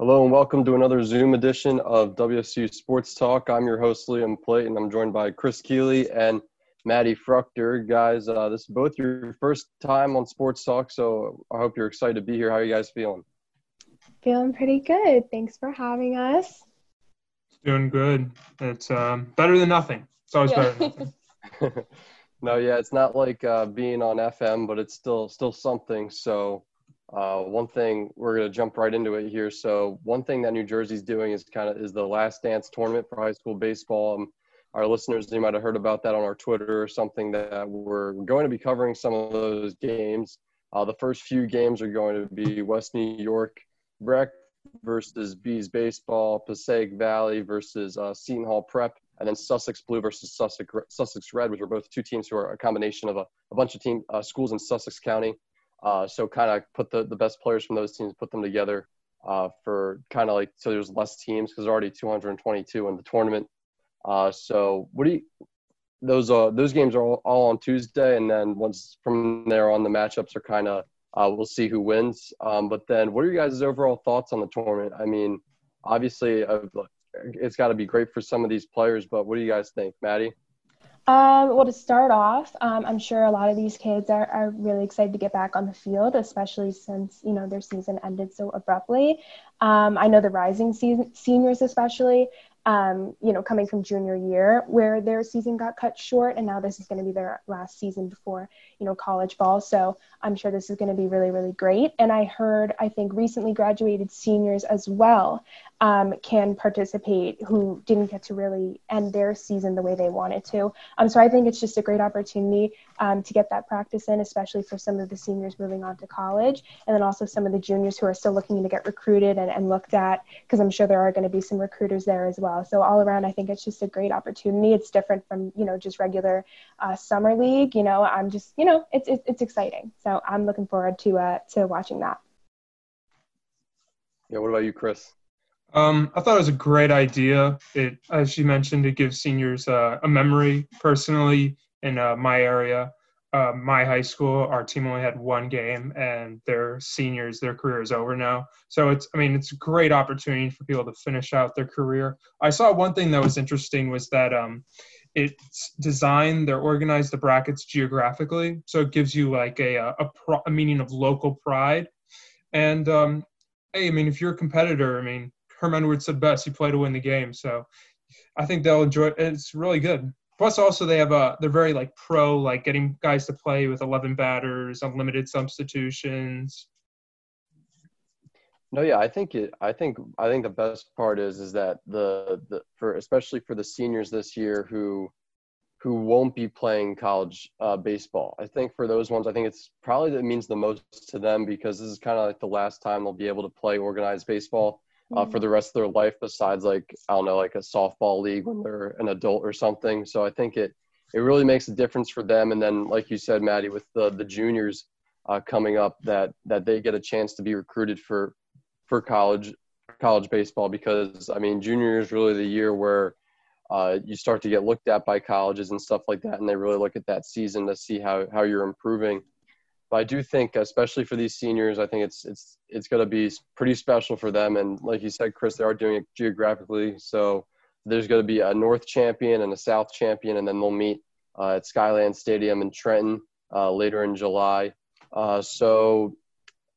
Hello and welcome to another Zoom edition of WSU Sports Talk. I'm your host Liam Plate, and I'm joined by Chris Keeley and Maddie Fruchter. Guys, uh, this is both your first time on Sports Talk, so I hope you're excited to be here. How are you guys feeling? Feeling pretty good. Thanks for having us. Doing good. It's um, better than nothing. It's always yeah. better than nothing. no, yeah, it's not like uh, being on FM, but it's still still something. So uh, one thing we're going to jump right into it here. So one thing that New Jersey's doing is kind of is the Last Dance tournament for high school baseball. Um, our listeners, they might have heard about that on our Twitter or something that we're going to be covering some of those games. Uh, the first few games are going to be West New York Breck versus Bees Baseball, Passaic Valley versus uh, Seton Hall Prep, and then Sussex Blue versus Sussex, Sussex Red, which are both two teams who are a combination of a, a bunch of team uh, schools in Sussex County. Uh, so kind of put the, the best players from those teams, put them together uh, for kind of like so there's less teams because already 222 in the tournament. Uh, so what do you those uh those games are all, all on Tuesday, and then once from there on the matchups are kind of uh, we'll see who wins. Um, but then what are your guys' overall thoughts on the tournament? I mean, obviously it's got to be great for some of these players, but what do you guys think, Maddie? Um, well, to start off, um, I'm sure a lot of these kids are, are really excited to get back on the field, especially since you know their season ended so abruptly. Um, I know the rising se- seniors, especially, um, you know, coming from junior year where their season got cut short, and now this is going to be their last season before, you know, college ball. So I'm sure this is going to be really, really great. And I heard, I think, recently graduated seniors as well um, can participate who didn't get to really end their season the way they wanted to. Um, so I think it's just a great opportunity um, to get that practice in, especially for some of the seniors moving on to college, and then also some of the juniors who are still looking to get recruited and, and looked at, because I'm sure there are going to be some recruiters there as well. So all around, I think it's just a great opportunity. It's different from you know just regular uh, summer league. You know, I'm just you know it's it's, it's exciting. So I'm looking forward to uh, to watching that. Yeah. What about you, Chris? Um, I thought it was a great idea. It, as you mentioned, it gives seniors uh, a memory. Personally, in uh, my area, uh, my high school, our team only had one game, and their seniors, their career is over now. So it's, I mean, it's a great opportunity for people to finish out their career. I saw one thing that was interesting was that um, it's designed, they're organized the brackets geographically, so it gives you like a a, a, pro, a meaning of local pride. And um, hey, I mean, if you're a competitor, I mean Herm Edwards said best, you play to win the game. So I think they'll enjoy it. It's really good. Plus, also they have a they're very like pro, like getting guys to play with 11 batters, unlimited substitutions. No, yeah, I think it. I think I think the best part is is that the the for especially for the seniors this year who who won't be playing college uh, baseball. I think for those ones, I think it's probably that means the most to them because this is kind of like the last time they'll be able to play organized baseball uh, for the rest of their life besides like i don't know like a softball league when they're an adult or something. So i think it it really makes a difference for them. And then like you said maddie with the the juniors uh, coming up that that they get a chance to be recruited for for college college baseball. Because i mean junior is really the year where uh, you start to get looked at by colleges and stuff like that. And they really look at that season to see how how you're improving but I do think, especially for these seniors, I think it's it's it's going to be pretty special for them. And like you said, Chris, they are doing it geographically, so there's going to be a North champion and a South champion, and then they'll meet uh, at Skyland Stadium in Trenton uh, later in July. Uh, so,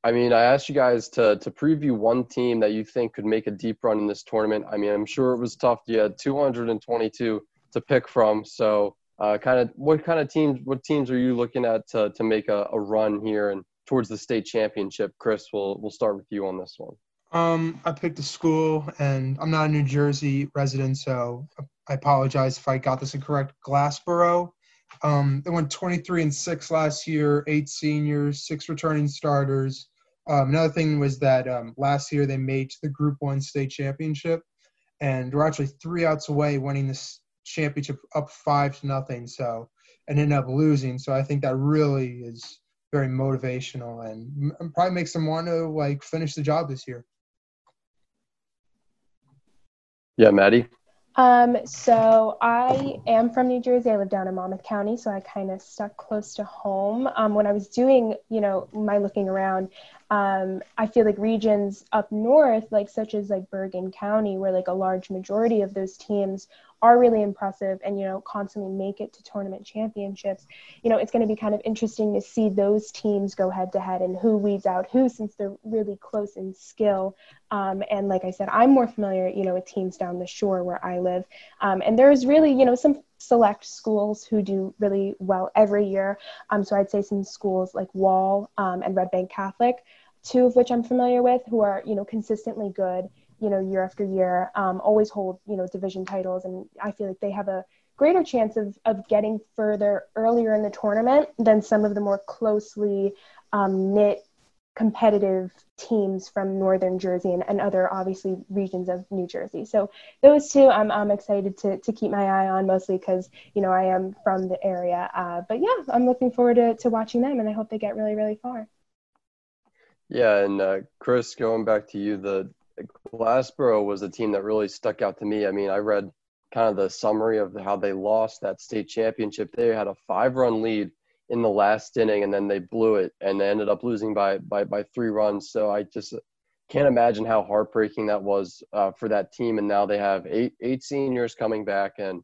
I mean, I asked you guys to to preview one team that you think could make a deep run in this tournament. I mean, I'm sure it was tough. You had 222 to pick from, so uh, kind of what kind of teams what teams are you looking at to, to make a, a run here and towards the state championship? Chris we'll we'll start with you on this one. Um i picked a school and i'm not a new jersey resident so i apologize if i got this incorrect. Glassboro um, they went 23 and 6 last year eight seniors six returning starters. Um, another thing was that um, last year they made the group one state championship and we're actually three outs away winning this championship up five to nothing. So and end up losing. So I think that really is very motivational and probably makes them want to like finish the job this year. Yeah, Maddie. Um, so I am from New Jersey. I live down in Monmouth County, so I kind of stuck close to home. Um, when I was doing, you know, my looking around, um, I feel like regions up north, like such as like Bergen County, where like a large majority of those teams are really impressive and you know constantly make it to tournament championships you know it's going to be kind of interesting to see those teams go head to head and who weeds out who since they're really close in skill. Um, and like i said i'm more familiar you know with teams down the shore where i live. Um, and there's really you know some select schools who do really well every year. Um, so i'd say some schools like wall um, and red bank catholic two of which i'm familiar with who are you know consistently good you know, year after year, um, always hold, you know, division titles. And I feel like they have a greater chance of, of getting further earlier in the tournament than some of the more closely um, knit competitive teams from northern jersey and, and, other obviously regions of new jersey. So those two i'm, I'm excited to, to keep my eye on mostly because you know i am from the area. Uh, but yeah i'm looking forward to, to watching them and i hope they get really really far yeah and uh, chris going back to you the Glassboro was a team that really stuck out to me. I mean, I read kind of the summary of how they lost that state championship. They had a five-run lead in the last inning, and then they blew it, and they ended up losing by by by three runs. So I just can't imagine how heartbreaking that was uh, for that team. And now they have eight eight seniors coming back and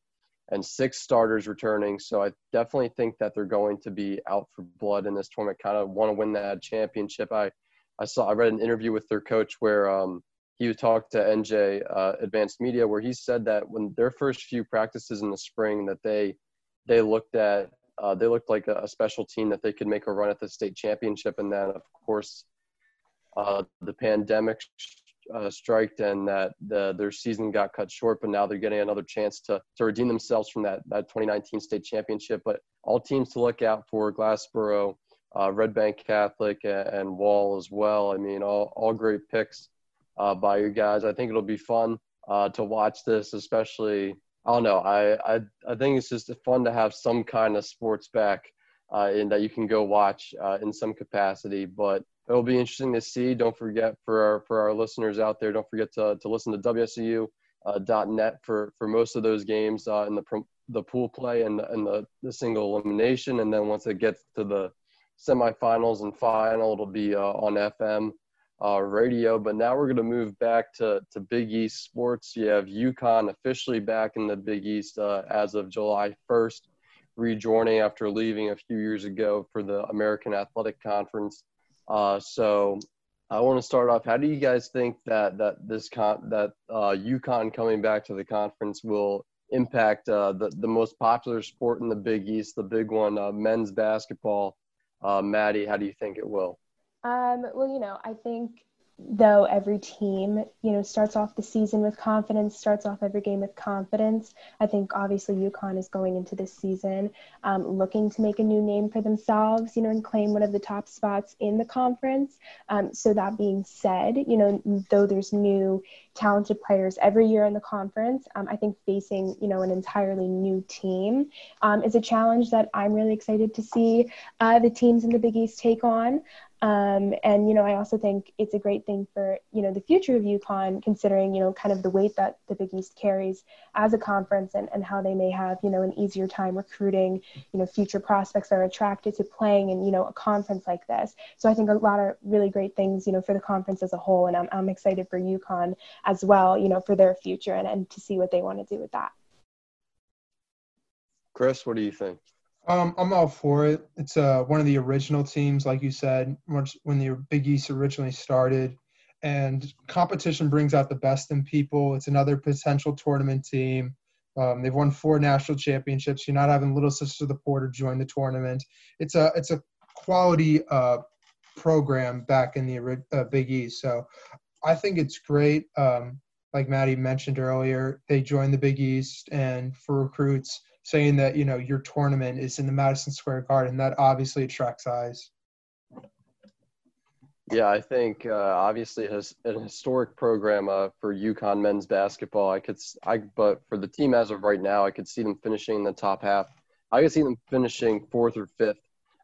and six starters returning. So I definitely think that they're going to be out for blood in this tournament. Kind of want to win that championship. I I saw I read an interview with their coach where um, he talked to NJ uh, Advance Media where he said that when their first few practices in the spring that they they looked at uh, they looked like a, special team that they could make a run at the state championship and then of course uh, the pandemic uh, striked and that the, their season got cut short but now they're getting another chance to, to redeem themselves from that, that 2019 state championship. But all teams to look out for Glassboro uh, Red Bank Catholic and, Wall as well I mean all, all great picks uh, by you guys. I think it'll be fun uh, to watch this, especially. I don't know. I, I I think it's just fun to have some kind of sports back, uh, and that you can go watch uh, in some capacity. But it'll be interesting to see. Don't forget for our for our listeners out there. Don't forget to to listen to WSU. Uh, for for most of those games uh, in the the pool play and and the, the single elimination, and then once it gets to the semifinals and final, it'll be uh, on FM uh, radio. But now we're going to move back to, to Big East sports. You have UConn officially back in the Big East uh, as of July 1st, rejoining after leaving a few years ago for the American Athletic Conference. Uh, so I want to start off. How do you guys think that that this con that uh, UConn coming back to the conference will impact uh, the the most popular sport in the Big East, the big one, uh, men's basketball? Uh, Maddie, how do you think it will? Um, well, you know, I think though every team you know starts off the season with confidence starts off every game with confidence i think obviously UConn is going into this season um, looking to make a new name for themselves you know and claim one of the top spots in the conference. Um, so that being said you know though there's new talented players every year in the conference um, i think facing you know an entirely new team um, is a challenge that i'm really excited to see uh, the teams in the big east take on um, and you know, I also think it's a great thing for you know the future of UConn, considering you know kind of the weight that the Big East carries as a conference, and, and how they may have you know an easier time recruiting you know future prospects that are attracted to playing in you know a conference like this. So I think a lot of really great things you know for the conference as a whole, and I'm I'm excited for UConn as well, you know, for their future and, and to see what they want to do with that. Chris, what do you think? Um, I'm all for it. It's uh, one of the original teams, like you said, when the Big East originally started. And competition brings out the best in people. It's another potential tournament team. Um, they've won four national championships. You're not having little sister the Porter join the tournament. It's a it's a quality uh, program back in the uh, Big East. So I think it's great. Um, like Maddie mentioned earlier, they joined the Big East, and for recruits, saying that you know your tournament is in the Madison Square Garden. That obviously attracts eyes. Yeah, I think uh, obviously it has an historic program uh, for UConn men's basketball. I could, I but for the team as of right now, I could see them finishing in the top half. I could see them finishing fourth or fifth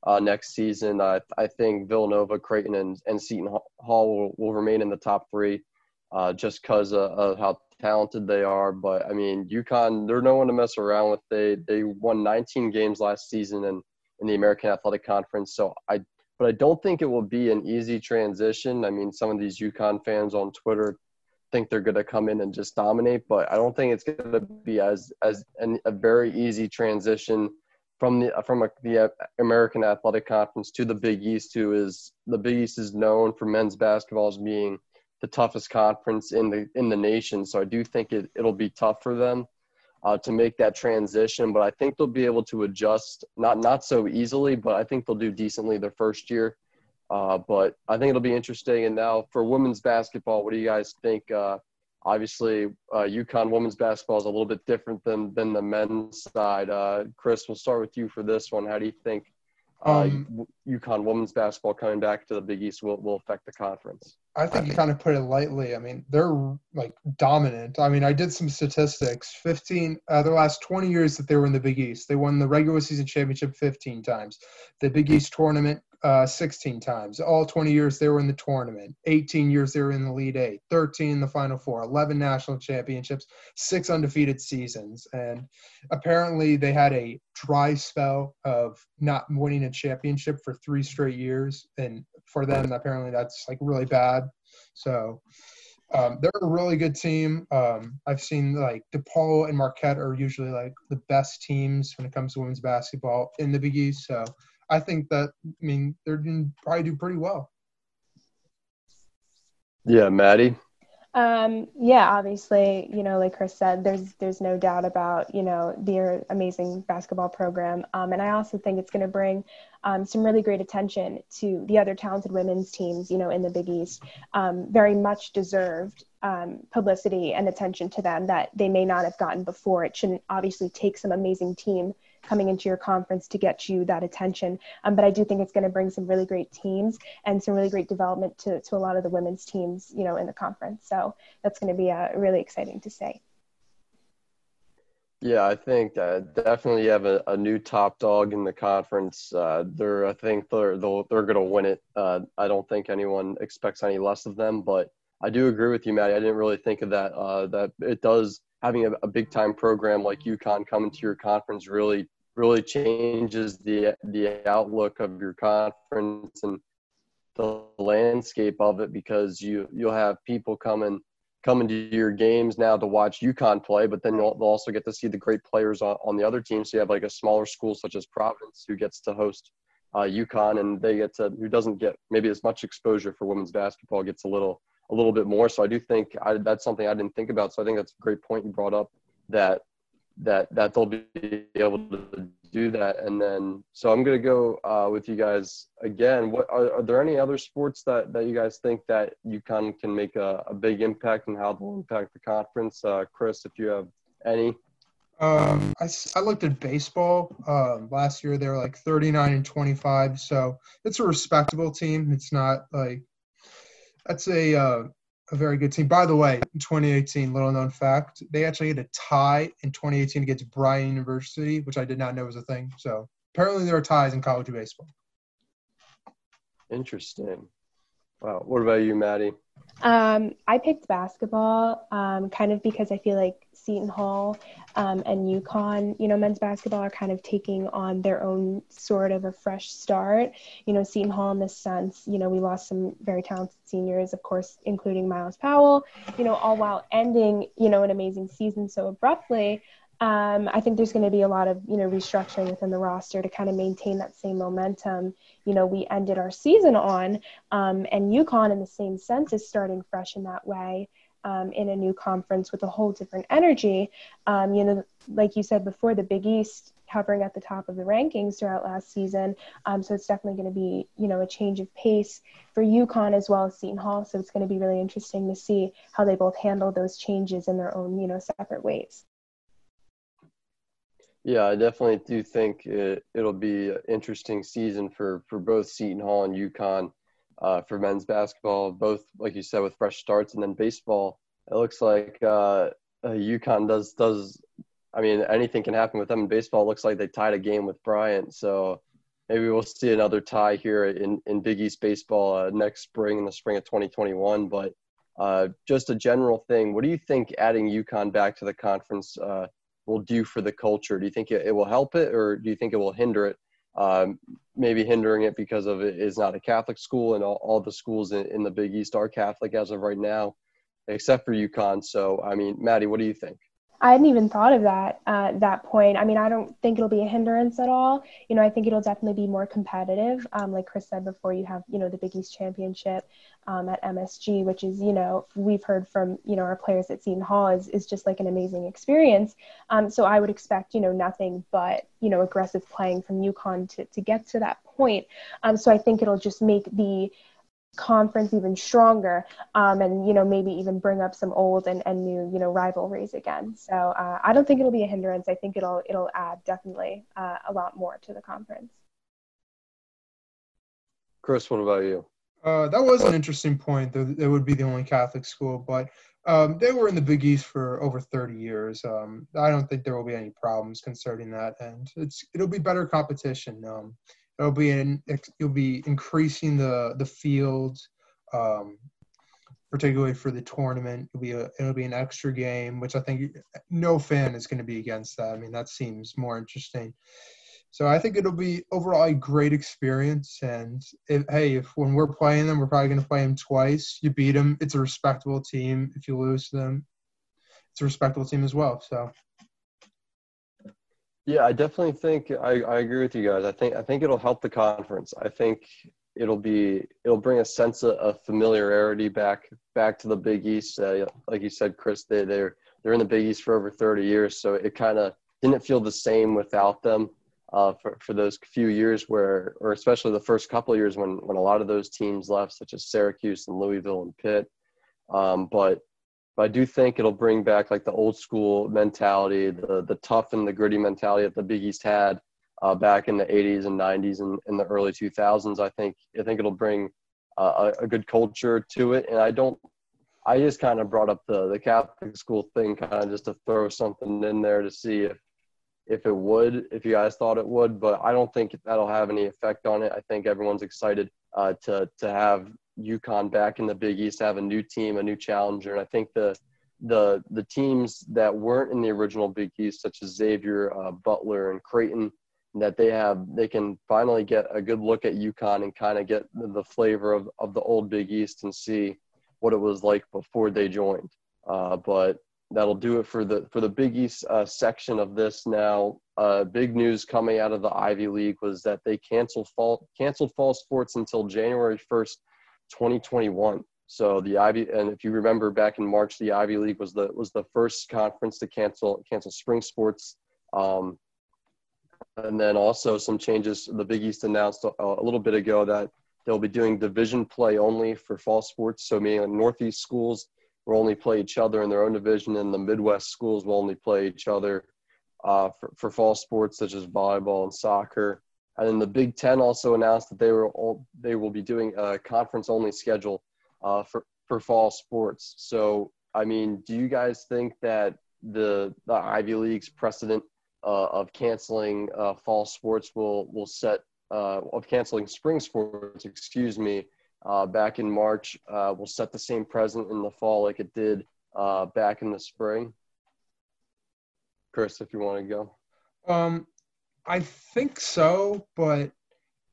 uh, next season. I think Villanova, Creighton, and, and Seton Hall will, will remain in the top three, uh, just because of, of how talented they are. But I mean, UConn, they're no one to mess around with. They they won 19 games last season in in the American Athletic Conference. So I, but I don't think it will be an easy transition. I mean, some of these UConn fans on Twitter think they're going to come in and just dominate, but I don't think it's going to be as as an, a very easy transition from the from a, the American Athletic Conference to the Big East, who is the Big East is known for men's basketball as being the toughest conference in the in the nation. So I do think it it'll be tough for them uh, to make that transition, but I think they'll be able to adjust not not so easily, but I think they'll do decently their first year. Uh, but I think it'll be interesting. And now for women's basketball, what do you guys think? Uh, obviously, uh, UConn women's basketball is a little bit different than than the men's side. Uh, Chris, we'll start with you for this one. How do you think uh, um, UConn women's basketball coming back to the Big East will, will affect the conference? I think you kind of put it lightly. I mean, they're like dominant. I mean, I did some statistics. 15, uh, the last 20 years that they were in the Big East, they won the regular season championship 15 times. The Big East tournament uh, 16 times. All 20 years they were in the tournament. 18 years they were in the lead eight. 13 in the final four. 11 national championships. Six undefeated seasons. And apparently they had a dry spell of not winning a championship for three straight years. And for them, apparently that's like really bad. So um, they're a really good team. Um, I've seen like DePaul and Marquette are usually like the best teams when it comes to women's basketball in the Big East. So I think that I mean they're going to probably do pretty well. Yeah, Maddie. Um, yeah, obviously, you know, like Chris said, there's there's no doubt about you know their amazing basketball program, um, and I also think it's going to bring um, some really great attention to the other talented women's teams, you know, in the Big East. Um, very much deserved um, publicity and attention to them that they may not have gotten before. It shouldn't obviously take some amazing team coming into your conference to get you that attention. Um, but I do think it's going to bring some really great teams and some really great development to, to a lot of the women's teams, you know, in the conference. So that's going to be uh, really exciting to say. Yeah, I think uh, definitely you have a, a, new top dog in the conference. Uh, they're, I think they're they're going to win it. Uh, I don't think anyone expects any less of them, but I do agree with you, Maddie. I didn't really think of that. Uh, that it does having a, a big time program like UConn coming to your conference really really changes the the outlook of your conference and the landscape of it because you you'll have people coming coming to your games now to watch UConn play, but then you'll, they'll also get to see the great players on, on the other team. So you have like a smaller school such as Providence who gets to host uh, UConn, and they get to who doesn't get maybe as much exposure for women's basketball gets a little a little bit more. So I do think I, that's something I didn't think about. So I think that's a great point you brought up that that that they'll be able to do that. And then so I'm gonna go uh, with you guys again. What are, are, there any other sports that that you guys think that UConn can make a, a big impact and how they'll impact the conference? Uh, Chris, if you have any. Um, I, I looked at baseball um, last year. They were like 39 and 25, so it's a respectable team. It's not like that's a uh, a very good team. By the way, in 2018, little known fact, they actually had a tie in 2018 against Bryant University, which I did not know was a thing. So apparently there are ties in college baseball. Interesting. Wow. What about you, Maddie? Um, I picked basketball um, kind of because I feel like Seton Hall um, and UConn, you know, men's basketball are kind of taking on their own sort of a fresh start. You know, Seton Hall in this sense, you know, we lost some very talented seniors, of course, including Myles Powell, you know, all while ending, you know, an amazing season so abruptly. Um, I think there's going to be a lot of you know restructuring within the roster to kind of maintain that same momentum. You know, we ended our season on, um, and UConn, in the same sense, is starting fresh in that way. Um, in a new conference with a whole different energy. Um, you know, like you said before, the Big East hovering at the top of the rankings throughout last season. Um, so it's definitely going to be, you know, a change of pace for UConn as well as Seton Hall. So it's going to be really interesting to see how they both handle those changes in their own, you know, separate ways. Yeah, I definitely do think it, it'll be an interesting season for, for both Seton Hall and UConn uh, for men's basketball. Both, like you said, with fresh starts, and then baseball. It looks like uh, uh, UConn does does. I mean, anything can happen with them in baseball. It looks like they tied a game with Bryant, so maybe we'll see another tie here in in Big East baseball uh, next spring in the spring of 2021. But uh, just a general thing, what do you think adding UConn back to the conference? Will do for the culture? Do you think it, it will help it, or do you think it will hinder it? um, maybe hindering it because of it is not a Catholic school, and all, all the schools in, in the Big East are Catholic as of right now, except for UConn. So, I mean, Maddie, what do you think? I hadn't even thought of that at that point. I mean, I don't think it'll be a hindrance at all. You know, I think it'll definitely be more competitive. Um, like Chris said before, you have, you know, the Big East Championship um, at MSG, which is, you know, we've heard from, you know, our players at Seton Hall is, is just like an amazing experience. Um, so I would expect, you know, nothing but, you know, aggressive playing from UConn to, to get to that point. Um, so I think it'll just make the, conference even stronger um, and you know maybe even bring up some old and, and new you know rivalries again. So uh, i don't think it'll be a hindrance. I think it'll it'll add definitely uh, a lot more to the conference. Chris what about you? Uh, that was an interesting point. That it would be the only catholic school but um, they were in the big east for over 30 years. Um, i don't think there will be any problems concerning that and it's it'll be better competition um, it'll be an you'll be increasing the the field um, particularly for the tournament. It'll be a it'll be an extra game which i think no fan is going to be against that. I mean that seems more interesting. So i think it'll be overall a great experience and if, hey if when we're playing them we're probably going to play them twice. You beat them it's a respectable team. If you lose them it's a respectable team as well so yeah, I definitely think I, I agree with you guys. I think I think it'll help the conference. I think it'll be it'll bring a sense of, of familiarity back back to the Big East. Uh, like you said, Chris, they they're they're in the Big East for over 30 years, so it kind of didn't feel the same without them uh, for for those few years where, or especially the first couple years when when a lot of those teams left, such as Syracuse and Louisville and Pitt. Um, but but I do think it'll bring back like the old school mentality, the the tough and the gritty mentality that the Big East had uh, back in the 80s and 90s and in the early 2000s. I think I think it'll bring uh, a, a, good culture to it, and I don't. I just kind of brought up the the Catholic school thing, kind of just to throw something in there to see if if it would, if you guys thought it would, but I don't think that'll have any effect on it. I think everyone's excited uh, to to have UConn back in the Big East, have a new team, a new challenger, and I think the the the teams that weren't in the original Big East, such as Xavier, uh, Butler, and Creighton, that they have they can finally get a good look at UConn and kind of get the flavor of, of the old Big East and see what it was like before they joined. Uh, but that'll do it for the for the Big East uh, section of this. Now, uh, big news coming out of the Ivy League was that they canceled fall canceled fall sports until January first 2021. So the Ivy, and if you remember back in March, the Ivy League was the was the first conference to cancel cancel spring sports. Um, and then also some changes. The Big East announced a, a, little bit ago that they'll be doing division play only for fall sports. So meaning Northeast schools will only play each other in their own division, and the Midwest schools will only play each other uh, for, for fall sports such as volleyball and soccer. And then the Big Ten also announced that they were all, they will be doing a conference only schedule uh, for for fall sports. So I mean, do you guys think that the the Ivy League's precedent uh, of canceling uh, fall sports will will set uh, of canceling spring sports, excuse me, uh, back in March uh, will set the same precedent in the fall like it did back in the spring? Chris, if you want to go. Um, I think so, but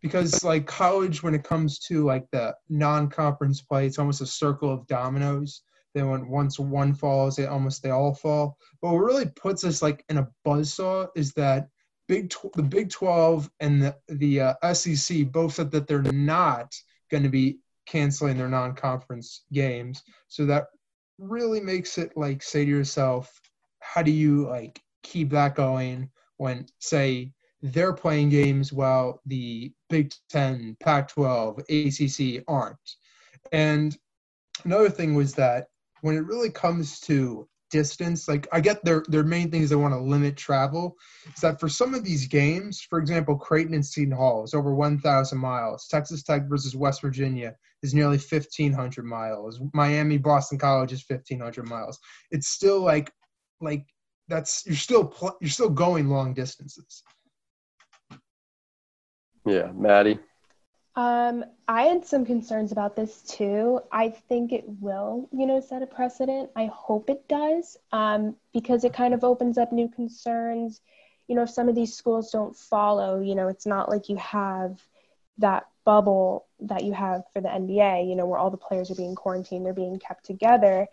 because like college, when it comes to like the non-conference play, it's almost a circle of dominoes. Then when once one falls, they almost they all fall. But what really puts us like in a buzzsaw is that Big Tw- the Big Twelve and the the uh, SEC both said that they're not going to be canceling their non-conference games. So that really makes it like say to yourself, how do you like keep that going when say they're playing games while the Big Ten, Pac 12, ACC aren't. And another thing was that when it really comes to distance, like I get their, their main things they want to limit travel, is that for some of these games, for example, Creighton and Seton Hall is over 1,000 miles. Texas Tech versus West Virginia is nearly 1,500 miles. Miami Boston College is 1,500 miles. It's still like, like that's you're still pl- you're still going long distances. Yeah, Maddie. Um, I had some concerns about this too. I think it will, you know, set a precedent. I hope it does, um, because it kind of opens up new concerns. you know if some of these schools don't follow you know it's not like you have that bubble that you have for the nba you know where all the players are being quarantined they're being kept together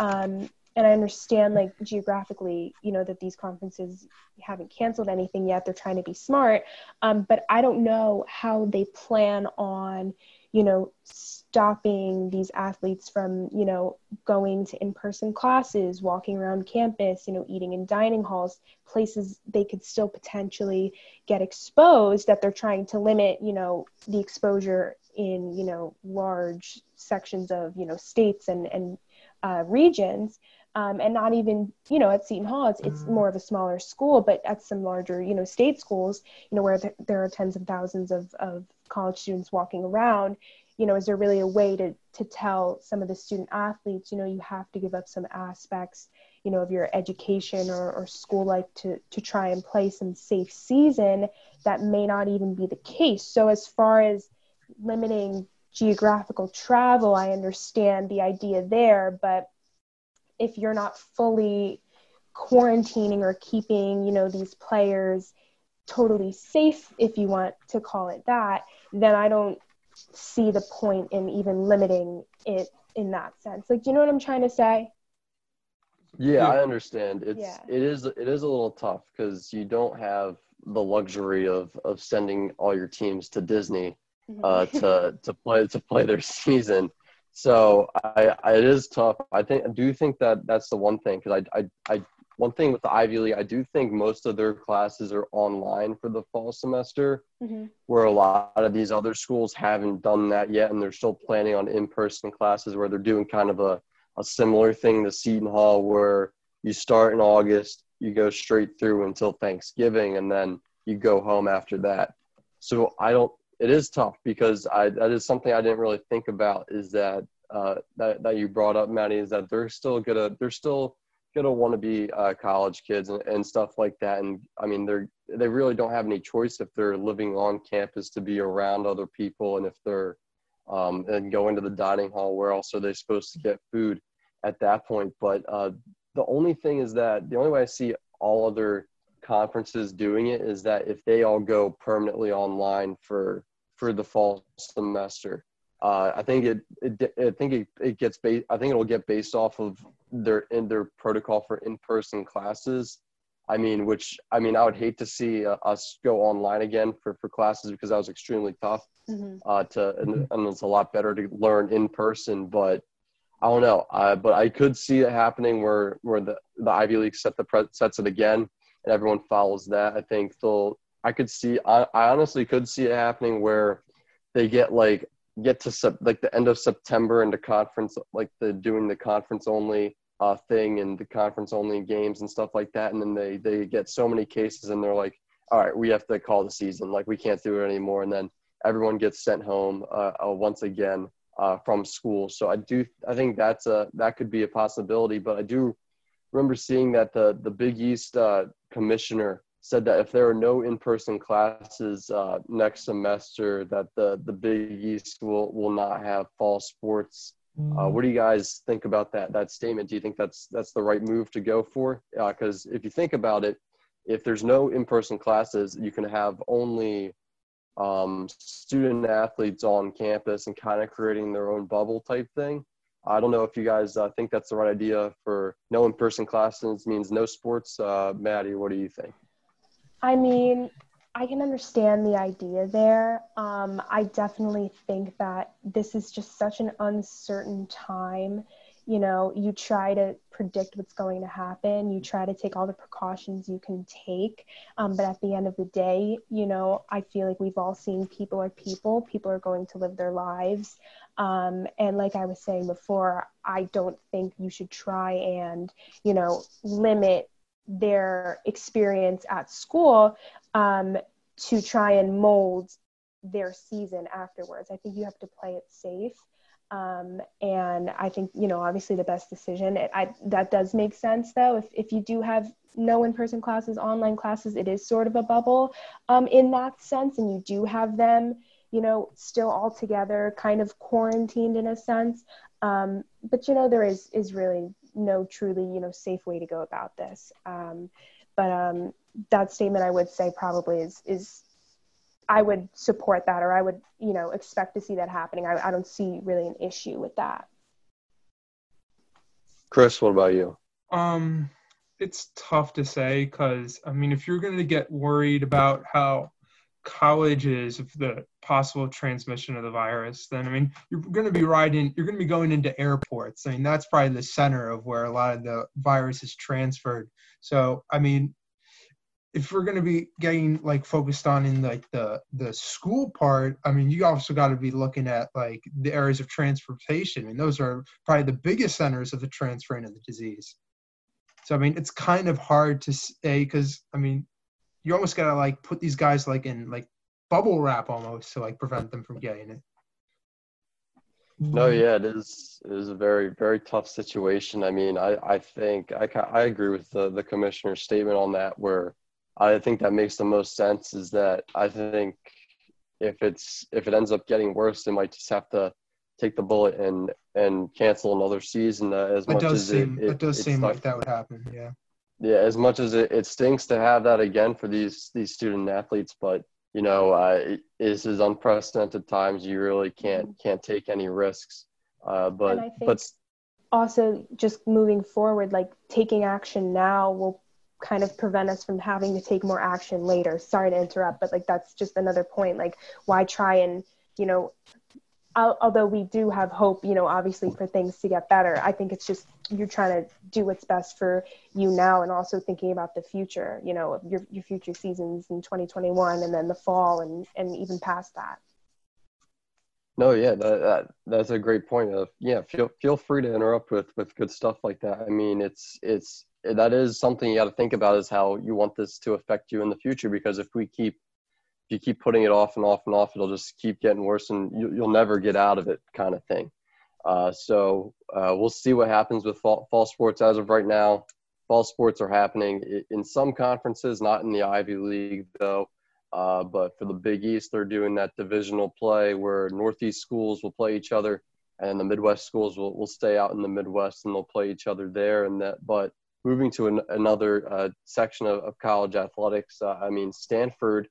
um, and i understand like geographically you know that these conferences haven't canceled anything yet. They're trying to be smart. Um, but i don't know how they plan on you know, stopping these athletes from, you know, going to in-person classes, walking around campus, you know, eating in dining halls, places they could still potentially get exposed that they're trying to limit, you know, the exposure in, you know, large sections of, you know, states and, and uh, regions. Um, and not even you know at Seton Hall it's, it's more of a smaller school but at some larger you know state schools you know where th- there are tens of thousands of, of college students walking around you know is there really a way to to tell some of the student athletes you know you have to give up some aspects you know of your education or, or school life to to try and play some safe season that may not even be the case so as far as limiting geographical travel i understand the idea there but if you're not fully quarantining or keeping you know these players totally safe if you want to call it that then i don't see the point in even limiting it in that sense like do you know what i'm trying to say yeah i understand it's yeah. it is it is a little tough because you don't have the luxury of of sending all your teams to disney. Uh to to play to play their season so I, I, it is tough. I think I do think that that's the one thing because I, I, I one thing with the Ivy League, I do think most of their classes are online for the fall semester, mm-hmm. where a lot of these other schools haven't done that yet, and they're still planning on in-person classes where they're doing kind of a, a similar thing to Seton Hall, where you start in August, you go straight through until Thanksgiving, and then you go home after that. So I don't. It is tough because I that is something I didn't really think about. Is that uh, that that you brought up, Maddie? Is that they're still gonna they're still gonna want to be uh, college kids and, and stuff like that. And I mean, they're they really don't have any choice if they're living on campus to be around other people, and if they're um, and go into the dining hall. Where else are they supposed to get food at that point? But uh, the only thing is that the only way I see all other conferences doing it is that if they all go permanently online for for the fall semester uh, I think it, it, I think it, it gets based. I think it'll get based off of their in their protocol for in-person classes. I mean, which I mean, I would hate to see uh, us go online again for, for classes because that was extremely tough. Mm-hmm. Uh, to and, and, it's a lot better to learn in person. But I don't know. Uh, but I could see it happening where where the the Ivy League set the pre- sets it again and everyone follows that. I think they'll. I could see. I, I honestly could see it happening where they get like get to sep- like the end of September into conference, like the doing the conference only uh, thing and the conference only games and stuff like that, and then they they get so many cases and they're like, all right, we have to call the season, like we can't do it anymore, and then everyone gets sent home uh, uh, once again uh, from school. So I do I think that's a that could be a possibility, but I do remember seeing that the the Big East uh, commissioner said that if there are no in-person classes uh, next semester, that the the Big East will will not have fall sports. Uh, what do you guys think about that that statement? Do you think that's that's the right move to go for? Because uh, if you think about it, if there's no in-person classes, you can have only um, student athletes on campus and kind of creating their own bubble type thing. I don't know if you guys uh, think that's the right idea for no in-person classes means no sports. Uh, Maddie, what do you think? I mean, I can understand the idea there. Um, I definitely think that this is just such an uncertain time. You know, you try to predict what's going to happen, you try to take all the precautions you can take. Um, but at the end of the day, you know, I feel like we've all seen people are people, people are going to live their lives. Um, and like I was saying before, I don't think you should try and, you know, limit their experience at school um, to try and mold their season afterwards. I think you have to play it safe. Um, and I think, you know, obviously the best decision, it, I, that does make sense though. If, if you do have no in-person classes, online classes, it is sort of a bubble um, in that sense. And you do have them, you know, still all together, kind of quarantined in a sense. Um, but, you know, there is, is really no truly you know safe way to go about this um, but um, that statement I would say probably is is I would support that or I would you know expect to see that happening. I, I don't see really an issue with that. Chris, what about you? Um, it's tough to say because I mean, if you're going to get worried about how college is of the possible transmission of the virus, then I mean, you're going to be riding, you're going to be going into airports. I mean, that's probably the center of where a lot of the virus is transferred. So, I mean, if we're going to be getting like focused on in like the the school part i mean you also got to be looking at like the areas of transportation and those are probably the biggest centers of the transferring of the disease so i mean it's kind of hard to say because i mean you almost got to like put these guys like in like bubble wrap almost to like prevent them from getting it no, yeah, it is. It is a very, very tough situation. I mean, I, I think I, I agree with the the commissioner's statement on that, where I think that makes the most sense is that I think if it's if it ends up getting worse, they might just have to take the bullet and and cancel another season. Uh, as it much does as seem, it, it, it does it seem stuck- like that would happen. Yeah. Yeah, as much as it, it stinks to have that again for these these student athletes, but you know, uh, this is unprecedented times. You really can't can't take any risks. Uh, but And I think- but Also, just moving forward, like taking action now will kind of prevent us from having to take more action later. Sorry to interrupt, but like that's just another point. Like, why try and you know although we do have hope, you know, obviously for things to get better, I think it's just you're trying to do what's best for you now and also thinking about the future, you know, your, your future seasons in 2021 and then the fall and, and even past that. No, yeah, that, that that's a great point. Of yeah, feel feel free to interrupt with with good stuff like that. I mean, it's it's that is something you got to think about is how you want this to affect you in the future. Because if we keep if you keep putting it off and off and off, it'll just keep getting worse, and you, you'll never get out of it, kind of thing. Uh, so uh, we'll see what happens with fall, fall sports. As of right now, fall sports are happening in some conferences, not in the Ivy League though. Uh, but for the Big East, they're doing that divisional play where Northeast schools will play each other, and the Midwest schools will, will stay out in the Midwest and they'll play each other there. And that, but moving to an, another uh, section of, of college athletics, uh, I mean, Stanford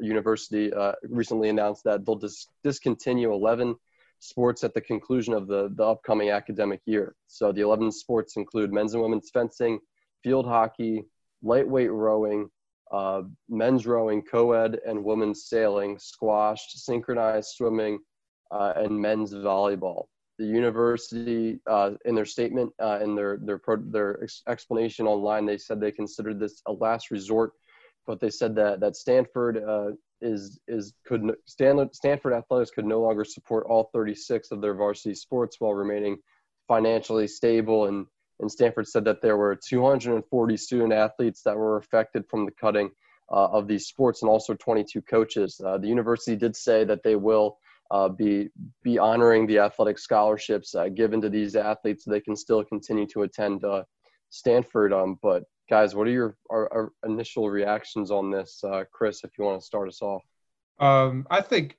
University recently announced that they'll dis- discontinue 11 sports at the conclusion of the, the upcoming academic year. So the 11 sports include men's and women's fencing, field hockey, lightweight rowing, uh, men's rowing, co-ed, and women's sailing, squash, synchronized swimming, uh, and men's volleyball. The university, uh, in their statement, uh, in their their pro- their ex- explanation online, they said they considered this a last resort, but they said that that Stanford uh, is is could no- Stan- Stanford athletics could no longer support all 36 of their varsity sports while remaining financially stable and and Stanford said that there were 240 student athletes that were affected from the cutting uh, of these sports and also 22 coaches. Uh, the university did say that they will uh, be be honoring the athletic scholarships uh, given to these athletes so they can still continue to attend uh, Stanford. Um, but guys, what are your our, our initial reactions on this, uh, Chris? If you want to start us off. Um, I think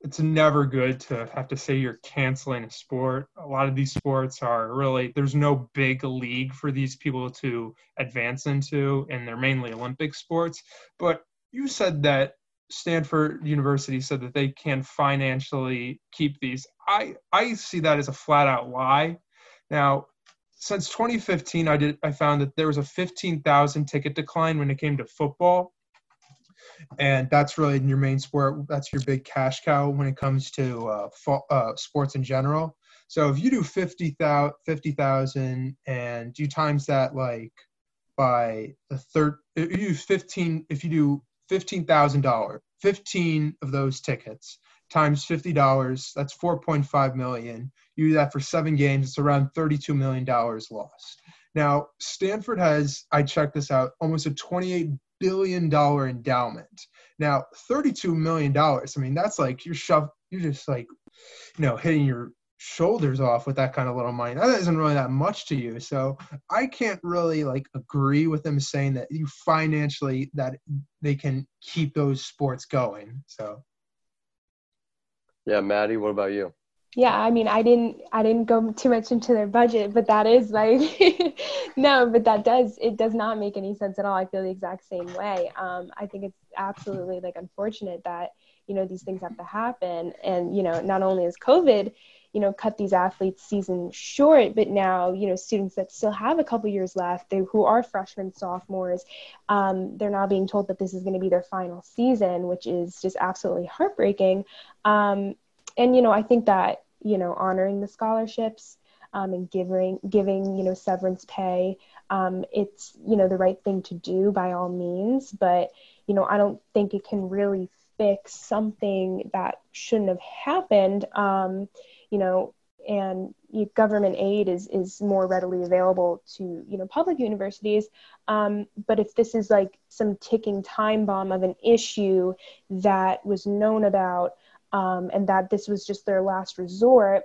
it's never good to have to say you're canceling a sport. A lot of these sports are really there's no big league for these people to advance into, and they're mainly Olympic sports. But you said that Stanford University said that they can financially keep these. I I see that as a flat out lie. Now, since 2015, I did I found that there was a 15,000 ticket decline when it came to football and that's really your main sport. That's your big cash cow when it comes to uh, fo- uh, sports in general. So if you do 50,000 50, and you times that like by the third, you do 15, if you do $15,000, 15 of those tickets times $50, that's 4.5 million. You do that for seven games, it's around $32 million lost. Now, Stanford has, I checked this out, almost a 28 billion dollar endowment. Now, thirty-two million dollars. I mean, that's like you're shove, you're just like, you know, hitting your shoulders off with that kind of little money. That isn't really that much to you. So I can't really like agree with them saying that you financially that they can keep those sports going. So Yeah, Maddie, what about you? yeah i mean i didn't i didn't go too much into their budget but that is like no but that does it does not make any sense at all i feel the exact same way um, i think it's absolutely like unfortunate that you know these things have to happen. And you know not only is covid you know cut these athletes season short but now you know students that still have a couple years left they, who are freshmen sophomores um, they're now being told that this is going to be their final season which is just absolutely heartbreaking. Um, and you know i think that you know honoring the scholarships um, and giving giving you know severance pay um, it's you know the right thing to do by all means. But you know i don't think it can really fix something that shouldn't have happened um, you know and government aid is is more readily available to you know public universities. Um, but if this is like some ticking time bomb of an issue that was known about um, and that this was just their last resort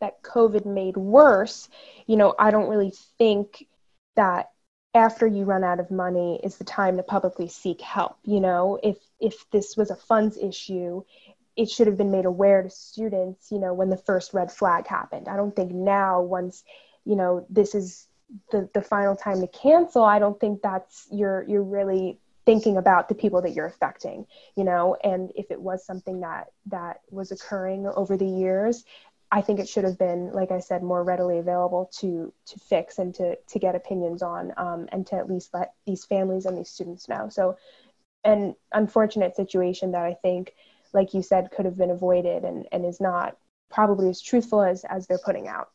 that covid made worse you know i don't really think that after you run out of money is the time to publicly seek help you know? If if this was a funds issue it should have been made aware to students you know when the first red flag happened. I don't think now once you know this is the the final time to cancel i don't think that's you're you're really thinking about the people that you're affecting you know? And if it was something that that was occurring over the years i think it should have been like i said more readily available to to fix and to to get opinions on um, and to at least let these families and these students know so an unfortunate situation that i think like you said could have been avoided and and is not probably as truthful as as they're putting out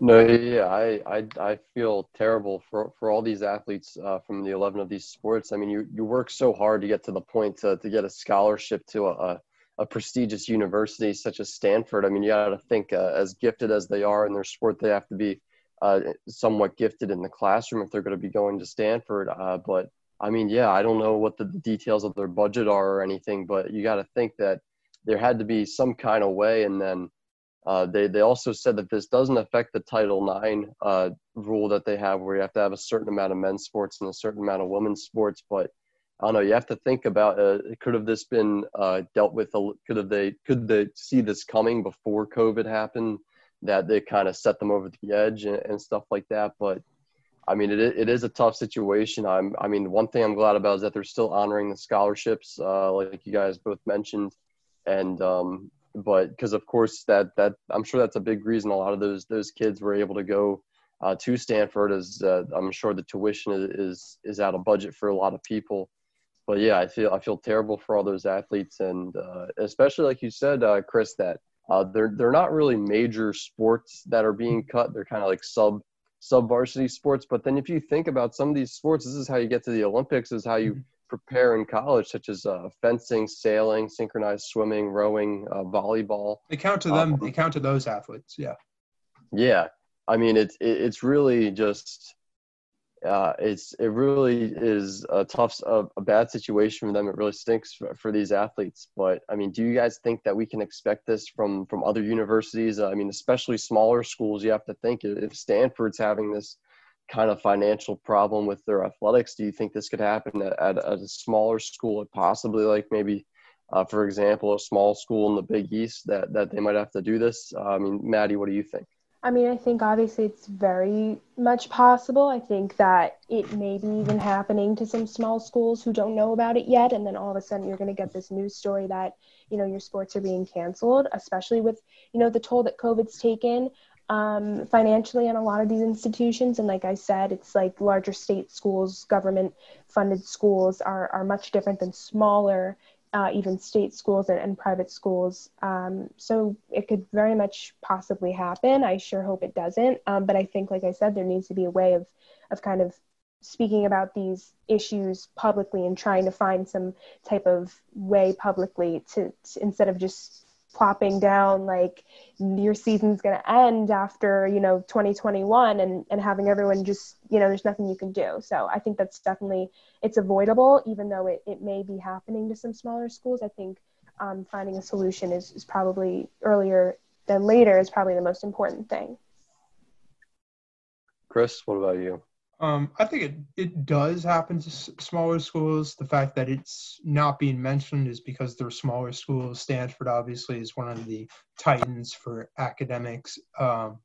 no, yeah, I, I, I feel terrible for, for all these athletes uh, from the 11 of these sports. I mean, you, you work so hard to get to the point to, to get a scholarship to a, a prestigious university such as Stanford. I mean, you got to think uh, as gifted as they are in their sport, they have to be uh, somewhat gifted in the classroom if they're going to be going to Stanford. Uh, but I mean, yeah, I don't know what the details of their budget are or anything, but you got to think that there had to be some kind of way. And then uh, they they also said that this doesn't affect the Title IX uh, rule that they have, where you have to have a certain amount of men's sports and a certain amount of women's sports. But I don't know. You have to think about uh, could have this been uh, dealt with? Could have they could they see this coming before COVID happened? That they kind of set them over the edge and, and stuff like that. But I mean, it it is a tough situation. I'm I mean, one thing I'm glad about is that they're still honoring the scholarships, uh, like you guys both mentioned, and um, but because of course that that I'm sure that's a big reason a lot of those those kids were able to go uh, to Stanford as uh, I'm sure the tuition is, is, is out of budget for a lot of people. But yeah, I feel I feel terrible for all those athletes and uh, especially like you said, uh, Chris, that uh, they're they're not really major sports that are being cut. They're kind of like sub sub varsity sports. But then if you think about some of these sports, this is how you get to the Olympics. Is how you mm-hmm prepare in college, such as uh, fencing, sailing, synchronized swimming, rowing, uh, volleyball. They count to them. Um, they count to those athletes. Yeah. Yeah, I mean it's it, it's really just uh, it's it really is a tough a, a, bad situation for them. It really stinks for, for, these athletes. But I mean, do you guys think that we can expect this from from other universities? I mean, especially smaller schools. You have to think if Stanford's having this kind of financial problem with their athletics. Do you think this could happen at, at, at a smaller school, possibly like maybe, uh, for example, a small school in the Big East that, that they might have to do this? Uh, I mean, Maddie, what do you think? I mean, I think obviously it's very much possible. I think that it may be even happening to some small schools who don't know about it yet. And then all of a sudden you're going to get this news story that, you know, your sports are being canceled, especially with, you know, the toll that COVID's taken um, financially on a lot of these institutions. And like I said, it's like larger state schools, government funded schools are, are much different than smaller, uh, even state schools and, and private schools. Um, so it could very much possibly happen. I sure hope it doesn't. Um, but I think, like I said, there needs to be a way of, of kind of speaking about these issues publicly and trying to find some type of way publicly to, to instead of just plopping down like your season's going to end after you know 2021 and and having everyone just you know there's nothing you can do. So i think that's definitely it's avoidable even though it, it may be happening to some smaller schools. I think um, finding a solution is, is probably earlier than later is probably the most important thing. Chris what about you Um, I think it, it does happen to s- smaller schools. The fact that it's not being mentioned is because they're smaller schools. Stanford obviously is one of the titans for academics. Um,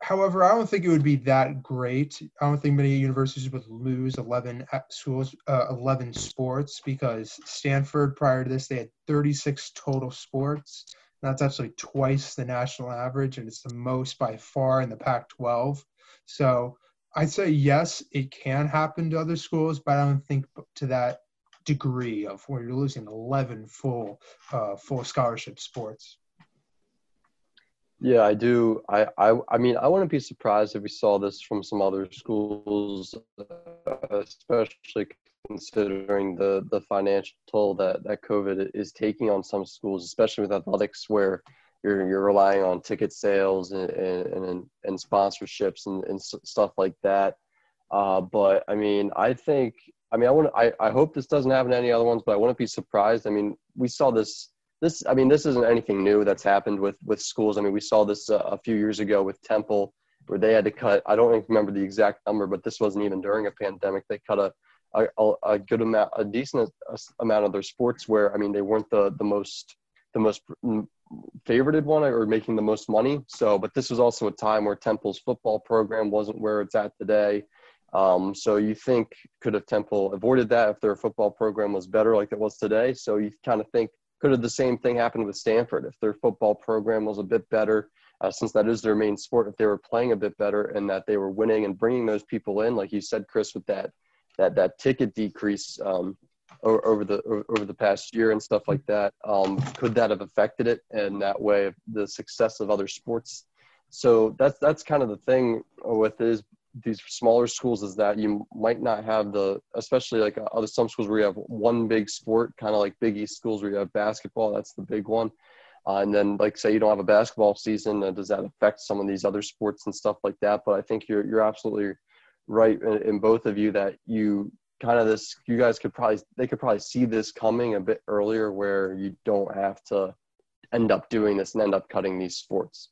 however, I don't think it would be that great. I don't think many universities would lose 11 schools, uh, 11 sports because Stanford prior to this they had 36 total sports. That's actually twice the national average, and it's the most by far in the Pac-12. So I'd say yes, it can happen to other schools, but I don't think to that degree of where you're losing 11 full uh, full scholarship sports. Yeah, I do. I, I, I mean, I wouldn't be surprised if we saw this from some other schools, especially considering the the financial toll that that COVID is taking on some schools, especially with athletics, where you're you're relying on ticket sales and and, and sponsorships and, and stuff like that. Uh, but I mean, I think I mean I want I I hope this doesn't happen to any other ones, but I wouldn't be surprised. I mean, we saw this this I mean this isn't anything new that's happened with with schools. I mean, we saw this uh, a few years ago with Temple where they had to cut. I don't remember the exact number, but this wasn't even during a pandemic. They cut a a, a good amount, a decent amount of their sports where I mean they weren't the the most the most favorited one or making the most money. So, but this was also a time where Temple's football program wasn't where it's at today. Um, so you think could have Temple avoided that if their football program was better like it was today? So you kind of think could have the same thing happened with Stanford if their football program was a bit better, uh, since that is their main sport. If they were playing a bit better and that they were winning and bringing those people in, like you said, Chris, with that that that ticket decrease um, over the over the past year and stuff like that. Um, could that have affected it and that way the success of other sports? So that's that's kind of the thing with is these smaller schools is that you might not have the especially like other some schools where you have one big sport kind of like big east schools where you have basketball that's the big one uh, and then like say you don't have a basketball season uh, does that affect some of these other sports and stuff like that but i think you're you're absolutely right in, in both of you that you kind of this you guys could probably they could probably see this coming a bit earlier where you don't have to end up doing this and end up cutting these sports.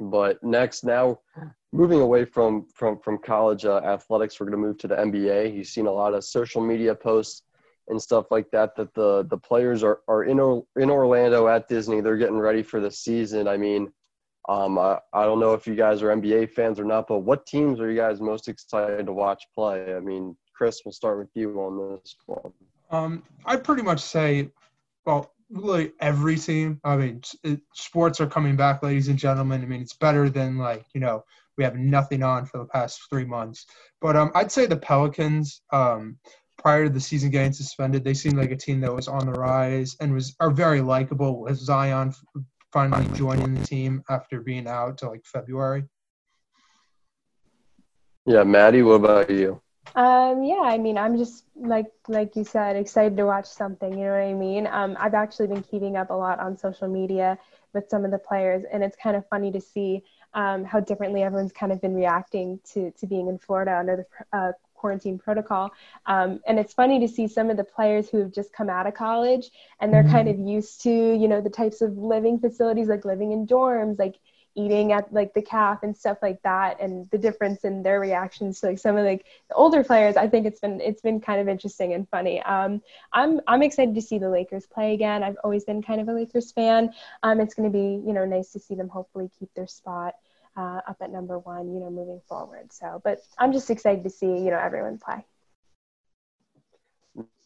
But next now moving away from from from college uh, athletics we're going to move to the nba you've seen a lot of social media posts and stuff like that that the the players are are in in orlando at disney. They're getting ready for the season. I mean um, I, I don't know if you guys are NBA fans or not, but what teams are you guys most excited to watch play? I mean, Chris, we'll start with you on this one. Um, I'd pretty much say, well, really every team. I mean, it, sports are coming back, ladies and gentlemen. I mean, it's better than like you know we have nothing on for the past three months. But um, I'd say the Pelicans. Um, prior to the season getting suspended, they seemed like a team that was on the rise and was are very likable with Zion finally joining the team after being out till like February. Yeah, Maddie, what about you? Um, yeah, I mean, I'm just like like you said, excited to watch something. You know what I mean? Um, I've actually been keeping up a lot on social media with some of the players, and it's kind of funny to see um, how differently everyone's kind of been reacting to to being in Florida under the uh, quarantine protocol. Um, and it's funny to see some of the players who have just come out of college and they're mm-hmm. kind of used to, you know, the types of living facilities like living in dorms, like eating at like the calf and stuff like that and the difference in their reactions to like some of like the older players i think it's been it's been kind of interesting and funny um, i'm i'm excited to see the lakers play again i've always been kind of a lakers fan um, it's going to be you know nice to see them hopefully keep their spot uh, up at number one, you know, moving forward. So, but I'm just excited to see, you know, everyone play.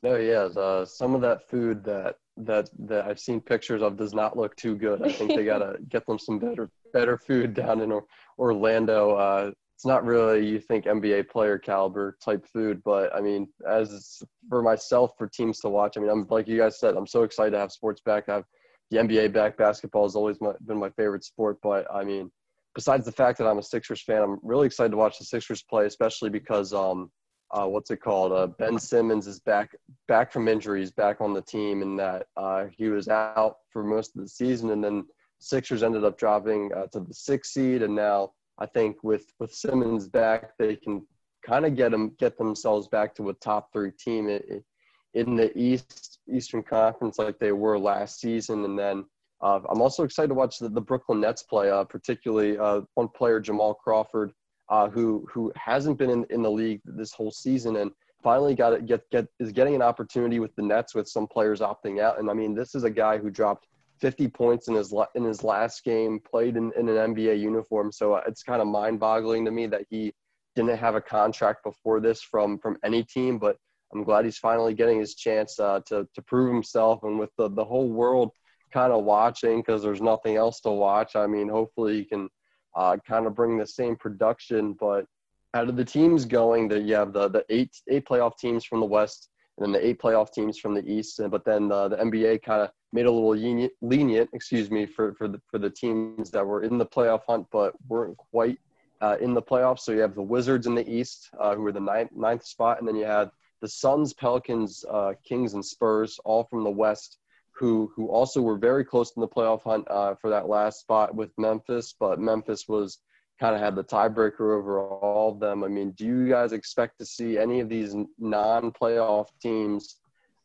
No, yeah, the, some of that food that that that I've seen pictures of does not look too good. I think they gotta get them some better better food down in Orlando. Uh, it's not really you think NBA player caliber type food, but I mean, as for myself, for teams to watch, I mean, I'm like you guys said, I'm so excited to have sports back. I have the NBA back. Basketball has always my, been my favorite sport, but I mean, besides the fact that I'm a Sixers fan, I'm really excited to watch the Sixers play, especially because um, uh, what's it called? Uh, ben Simmons is back back from injuries, back on the team, and that uh, he was out for most of the season, and then Sixers ended up dropping uh, to the sixth seed, and now I think with with Simmons back, they can kind of get them get themselves back to a top three team in, in the East Eastern Conference like they were last season, and then uh, I'm also excited to watch the, the Brooklyn Nets play, uh, particularly uh, one player, Jamal Crawford. uh, who who hasn't been in, in the league this whole season and finally got it get get is getting an opportunity with the Nets with some players opting out. And I mean, this is a guy who dropped 50 points in his in his last game, played in, in an NBA uniform. So uh, it's kind of mind-boggling to me that he didn't have a contract before this from from any team. But I'm glad he's finally getting his chance uh, to to prove himself. And with the the whole world kind of watching because there's nothing else to watch. I mean, hopefully you can uh, kind of bring the same production. But out of the teams going, that you have the the eight eight playoff teams from the West and then the eight playoff teams from the East. But then the, the NBA kind of made a little lenient, lenient, excuse me, for for the for the teams that were in the playoff hunt but weren't quite uh, in the playoffs. So you have the Wizards in the East, uh, who are the ninth, ninth spot, and then you had the Suns, Pelicans, uh, Kings, and Spurs, all from the West, who who also were very close in the playoff hunt uh, for that last spot with Memphis, but Memphis was kind of had the tiebreaker over all of them. I mean, do you guys expect to see any of these non-playoff teams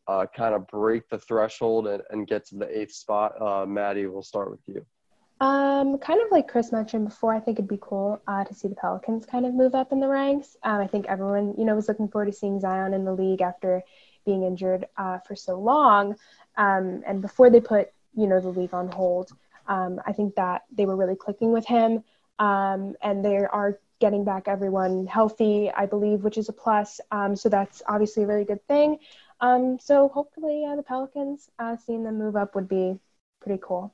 uh, kind of break the threshold and, and, get to the eighth spot? Uh, Maddie, we'll start with you. Um, kind of like Chris mentioned before, I think it'd be cool uh, to see the Pelicans kind of move up in the ranks. Um, I think everyone, you know, was looking forward to seeing Zion in the league after being injured uh, for so long. Um, and before they put, you know, the league on hold, um, I think that they were really clicking with him. Um, and they are getting back everyone healthy, I believe, which is a plus. Um, so that's obviously a really good thing. Um, so hopefully, uh, the Pelicans, uh, seeing them move up would be pretty cool.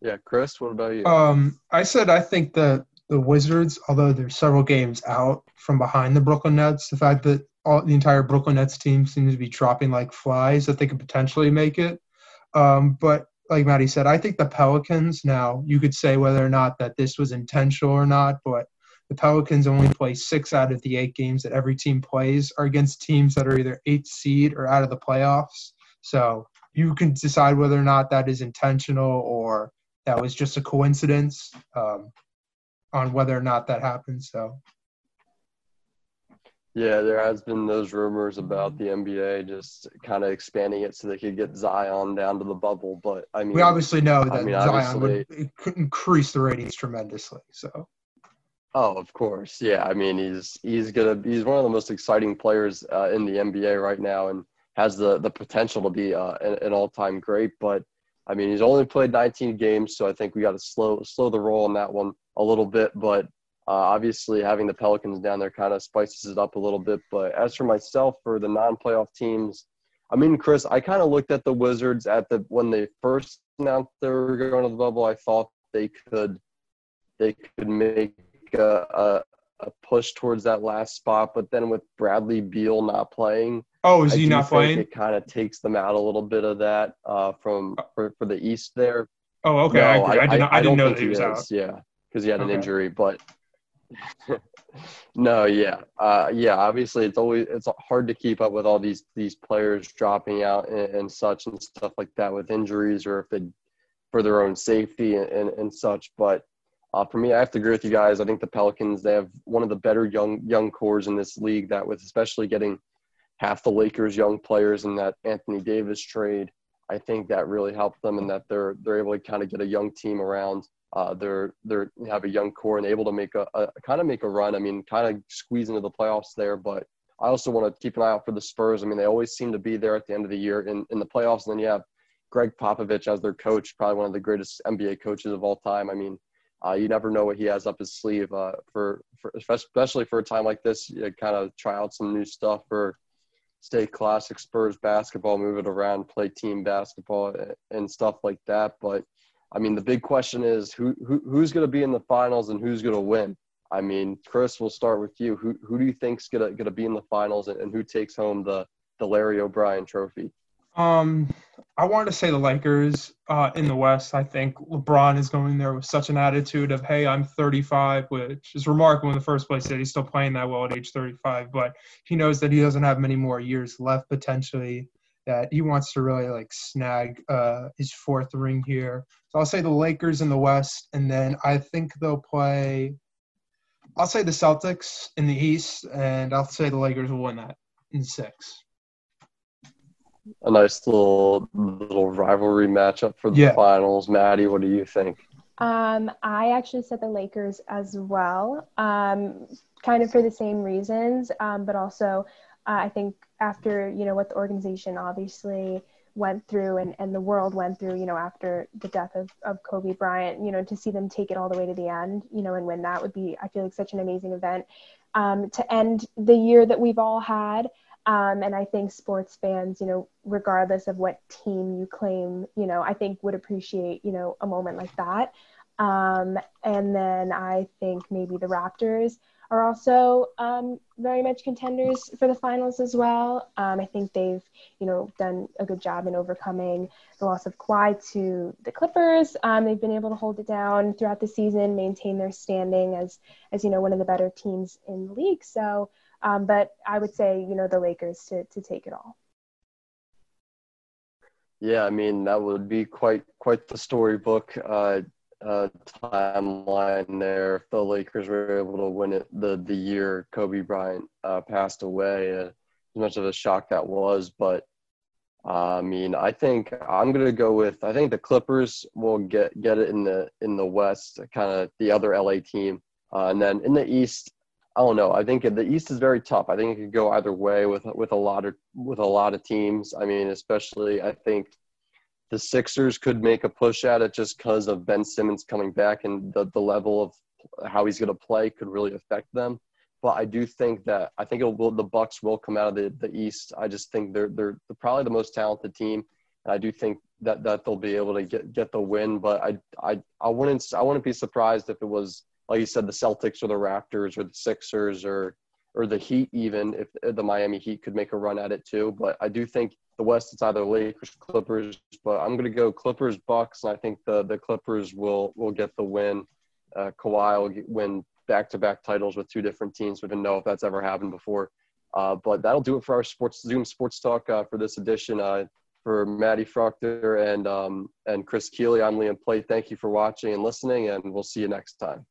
Yeah, Chris, what about you? Um, I said I think the the Wizards, although they're several games out from behind the Brooklyn Nets, the fact that all the entire Brooklyn Nets team seems to be dropping like flies, that they could potentially make it. Um, but like Maddie said, I think the Pelicans now, you could say whether or not that this was intentional or not, but the Pelicans only play six out of the eight games that every team plays are against teams that are either eighth seed or out of the playoffs. So you can decide whether or not that is intentional or that was just a coincidence um, on whether or not that happened. So yeah, there has been those rumors about the NBA just kind of expanding it so they could get Zion down to the bubble. But I mean, we obviously know that I mean, Zion would increase the ratings tremendously. So. Oh, of course, yeah. I mean, he's he's gonna he's one of the most exciting players uh, in the NBA right now, and has the the potential to be uh, an, an all time great. But I mean, he's only played 19 games, so I think we got to slow slow the roll on that one a little bit. But uh, obviously, having the Pelicans down there kind of spices it up a little bit. But as for myself, for the non-playoff teams, I mean, Chris, I kind of looked at the Wizards at the when they first announced they were going to the bubble. I thought they could they could make a, a, a push towards that last spot, but then with Bradley Beal not playing, oh, is he not playing? It kind of takes them out a little bit of that uh, from for, for the East there. Oh, okay. No, I, I, I, did not, I, I didn't know that he was out. Yeah, because he had an okay. injury, but no, yeah, uh, yeah. Obviously, it's always it's hard to keep up with all these these players dropping out and, and such and stuff like that with injuries or if they for their own safety and, and, and such. But uh, for me, I have to agree with you guys. I think the Pelicans they have one of the better young young cores in this league. That with especially getting half the Lakers young players in that Anthony Davis trade, I think that really helped them and that they're they're able to kind of get a young team around uh, they're they're have a young core and able to make a, a kind of make a run. I mean, kind of squeeze into the playoffs there. But I also want to keep an eye out for the Spurs. I mean, they always seem to be there at the end of the year in, in the playoffs. And then you have Gregg Popovich as their coach, probably one of the greatest NBA coaches of all time. I mean, uh, you never know what he has up his sleeve uh, for, for especially for a time like this. You kind of try out some new stuff for stay classic Spurs basketball, move it around, play team basketball and stuff like that. But I mean, the big question is who, who who's going to be in the finals and who's going to win. I mean, Chris, we'll start with you. Who who do you think's gonna gonna be in the finals and, and who takes home the the Larry O'Brien Trophy? Um, I wanted to say the Lakers uh, in the West. I think LeBron is going there with such an attitude of, "Hey, I'm 35," which is remarkable in the first place that he's still playing that well at age 35. But he knows that he doesn't have many more years left potentially that he wants to really like snag uh, his fourth ring here. So I'll say the Lakers in the West, and then I think they'll play. I'll say the Celtics in the East, and I'll say the Lakers will win that in six. A nice little little rivalry matchup for the yeah. finals. Maddie, what do you think? Um, I actually said the Lakers as well, um, kind of for the same reasons, um, but also uh, I think after you know what the organization obviously went through and, and the world went through, you know, after the death of, of Kobe Bryant, you know, to see them take it all the way to the end, you know, and win that would be, I feel like such an amazing event um, to end the year that we've all had. Um, and I think sports fans, you know, regardless of what team you claim, you know, I think would appreciate, you know, a moment like that. Um, and then I think maybe the Raptors are also um, very much contenders for the finals as well. Um, I think they've, you know, done a good job in overcoming the loss of Kawhi to the Clippers. Um, they've been able to hold it down throughout the season, maintain their standing as, as you know, one of the better teams in the league. So um, but I would say, you know, the Lakers to, to take it all. Yeah, I mean that would be quite quite the storybook uh, uh, timeline there. If the Lakers were able to win it the the year Kobe Bryant uh, passed away, uh, as much of a shock that was, but uh, I mean I think I'm gonna go with I think the Clippers will get get it in the in the West, kind of the other LA team, uh, and then in the East I don't know. I think the East is very tough. I think it could go either way with with a lot of with a lot of teams. I mean, especially I think the Sixers could make a push at it just because of Ben Simmons coming back and the the level of how he's going to play could really affect them. But I do think that I think will, the Bucks will come out of the, the East. I just think they're, they're they're probably the most talented team, and I do think that that they'll be able to get get the win. But I I I wouldn't I wouldn't be surprised if it was like you said, the Celtics or the Raptors or the Sixers or or the Heat even if the Miami Heat could make a run at it too. But I do think the West it's either Lakers, Clippers, but I'm going to go Clippers, Bucks, and I think the the Clippers will will get the win. Uh, Kawhi will get, win back-to-back titles with two different teams. We didn't know if that's ever happened before. Uh, but that'll do it for our sports Zoom Sports Talk uh, for this edition. Uh, for Maddie Fruchter and um, and Chris Keeley, I'm Liam Plate. Thank you for watching and listening, and we'll see you next time.